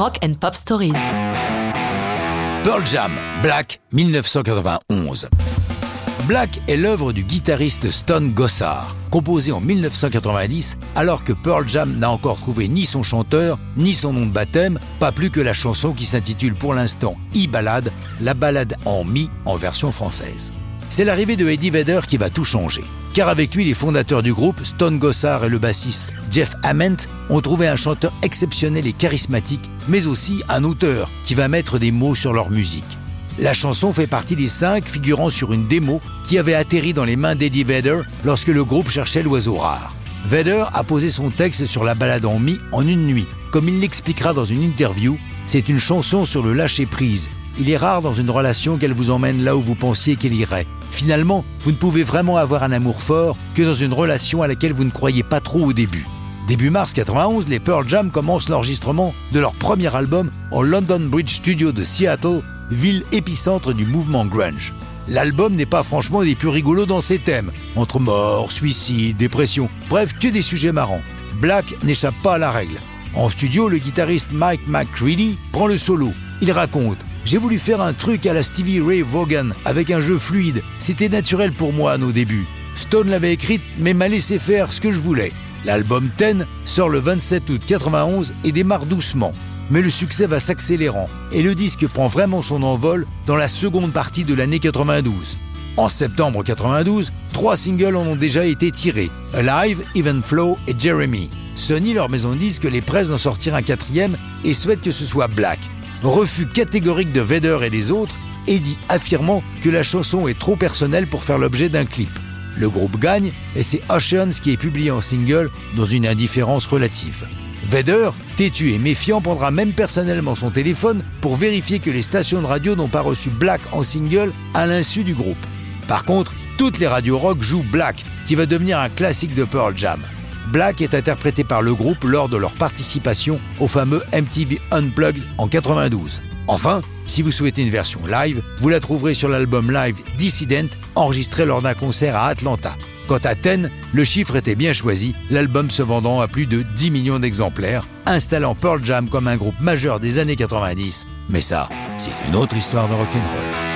Rock and Pop Stories. Pearl Jam, Black, 1991. Black est l'œuvre du guitariste Stone Gossard, composé en 1990 alors que Pearl Jam n'a encore trouvé ni son chanteur, ni son nom de baptême, pas plus que la chanson qui s'intitule pour l'instant E-Ballade, la balade en mi en version française. C'est l'arrivée de Eddie Vedder qui va tout changer. Car avec lui, les fondateurs du groupe, Stone Gossard et le bassiste Jeff Ament, ont trouvé un chanteur exceptionnel et charismatique, mais aussi un auteur qui va mettre des mots sur leur musique. La chanson fait partie des cinq figurant sur une démo qui avait atterri dans les mains d'Eddie Vedder lorsque le groupe cherchait l'oiseau rare. Vedder a posé son texte sur la balade en mi en une nuit. Comme il l'expliquera dans une interview, c'est une chanson sur le lâcher-prise. Il est rare dans une relation qu'elle vous emmène là où vous pensiez qu'elle irait. Finalement, vous ne pouvez vraiment avoir un amour fort que dans une relation à laquelle vous ne croyez pas trop au début. Début mars 91, les Pearl Jam commencent l'enregistrement de leur premier album au London Bridge Studio de Seattle, ville épicentre du mouvement grunge. L'album n'est pas franchement des plus rigolos dans ses thèmes, entre mort, suicide, dépression, bref, que des sujets marrants. Black n'échappe pas à la règle. En studio, le guitariste Mike McCready prend le solo. Il raconte j'ai voulu faire un truc à la Stevie Ray Vaughan avec un jeu fluide. C'était naturel pour moi à nos débuts. Stone l'avait écrite, mais m'a laissé faire ce que je voulais. L'album Ten sort le 27 août 91 et démarre doucement. Mais le succès va s'accélérant et le disque prend vraiment son envol dans la seconde partie de l'année 92. En septembre 92, trois singles en ont déjà été tirés Alive, Even Flow et Jeremy. Sony, leur maison de disques, les presse d'en sortir un quatrième et souhaite que ce soit Black. Refus catégorique de Vedder et des autres, Eddie affirmant que la chanson est trop personnelle pour faire l'objet d'un clip. Le groupe gagne et c'est Oceans qui est publié en single dans une indifférence relative. Vedder, têtu et méfiant, prendra même personnellement son téléphone pour vérifier que les stations de radio n'ont pas reçu Black en single à l'insu du groupe. Par contre, toutes les radios rock jouent Black, qui va devenir un classique de Pearl Jam. Black est interprété par le groupe lors de leur participation au fameux MTV Unplugged en 92. Enfin, si vous souhaitez une version live, vous la trouverez sur l'album live Dissident, enregistré lors d'un concert à Atlanta. Quant à Ten, le chiffre était bien choisi, l'album se vendant à plus de 10 millions d'exemplaires, installant Pearl Jam comme un groupe majeur des années 90. Mais ça, c'est une autre histoire de rock'n'roll.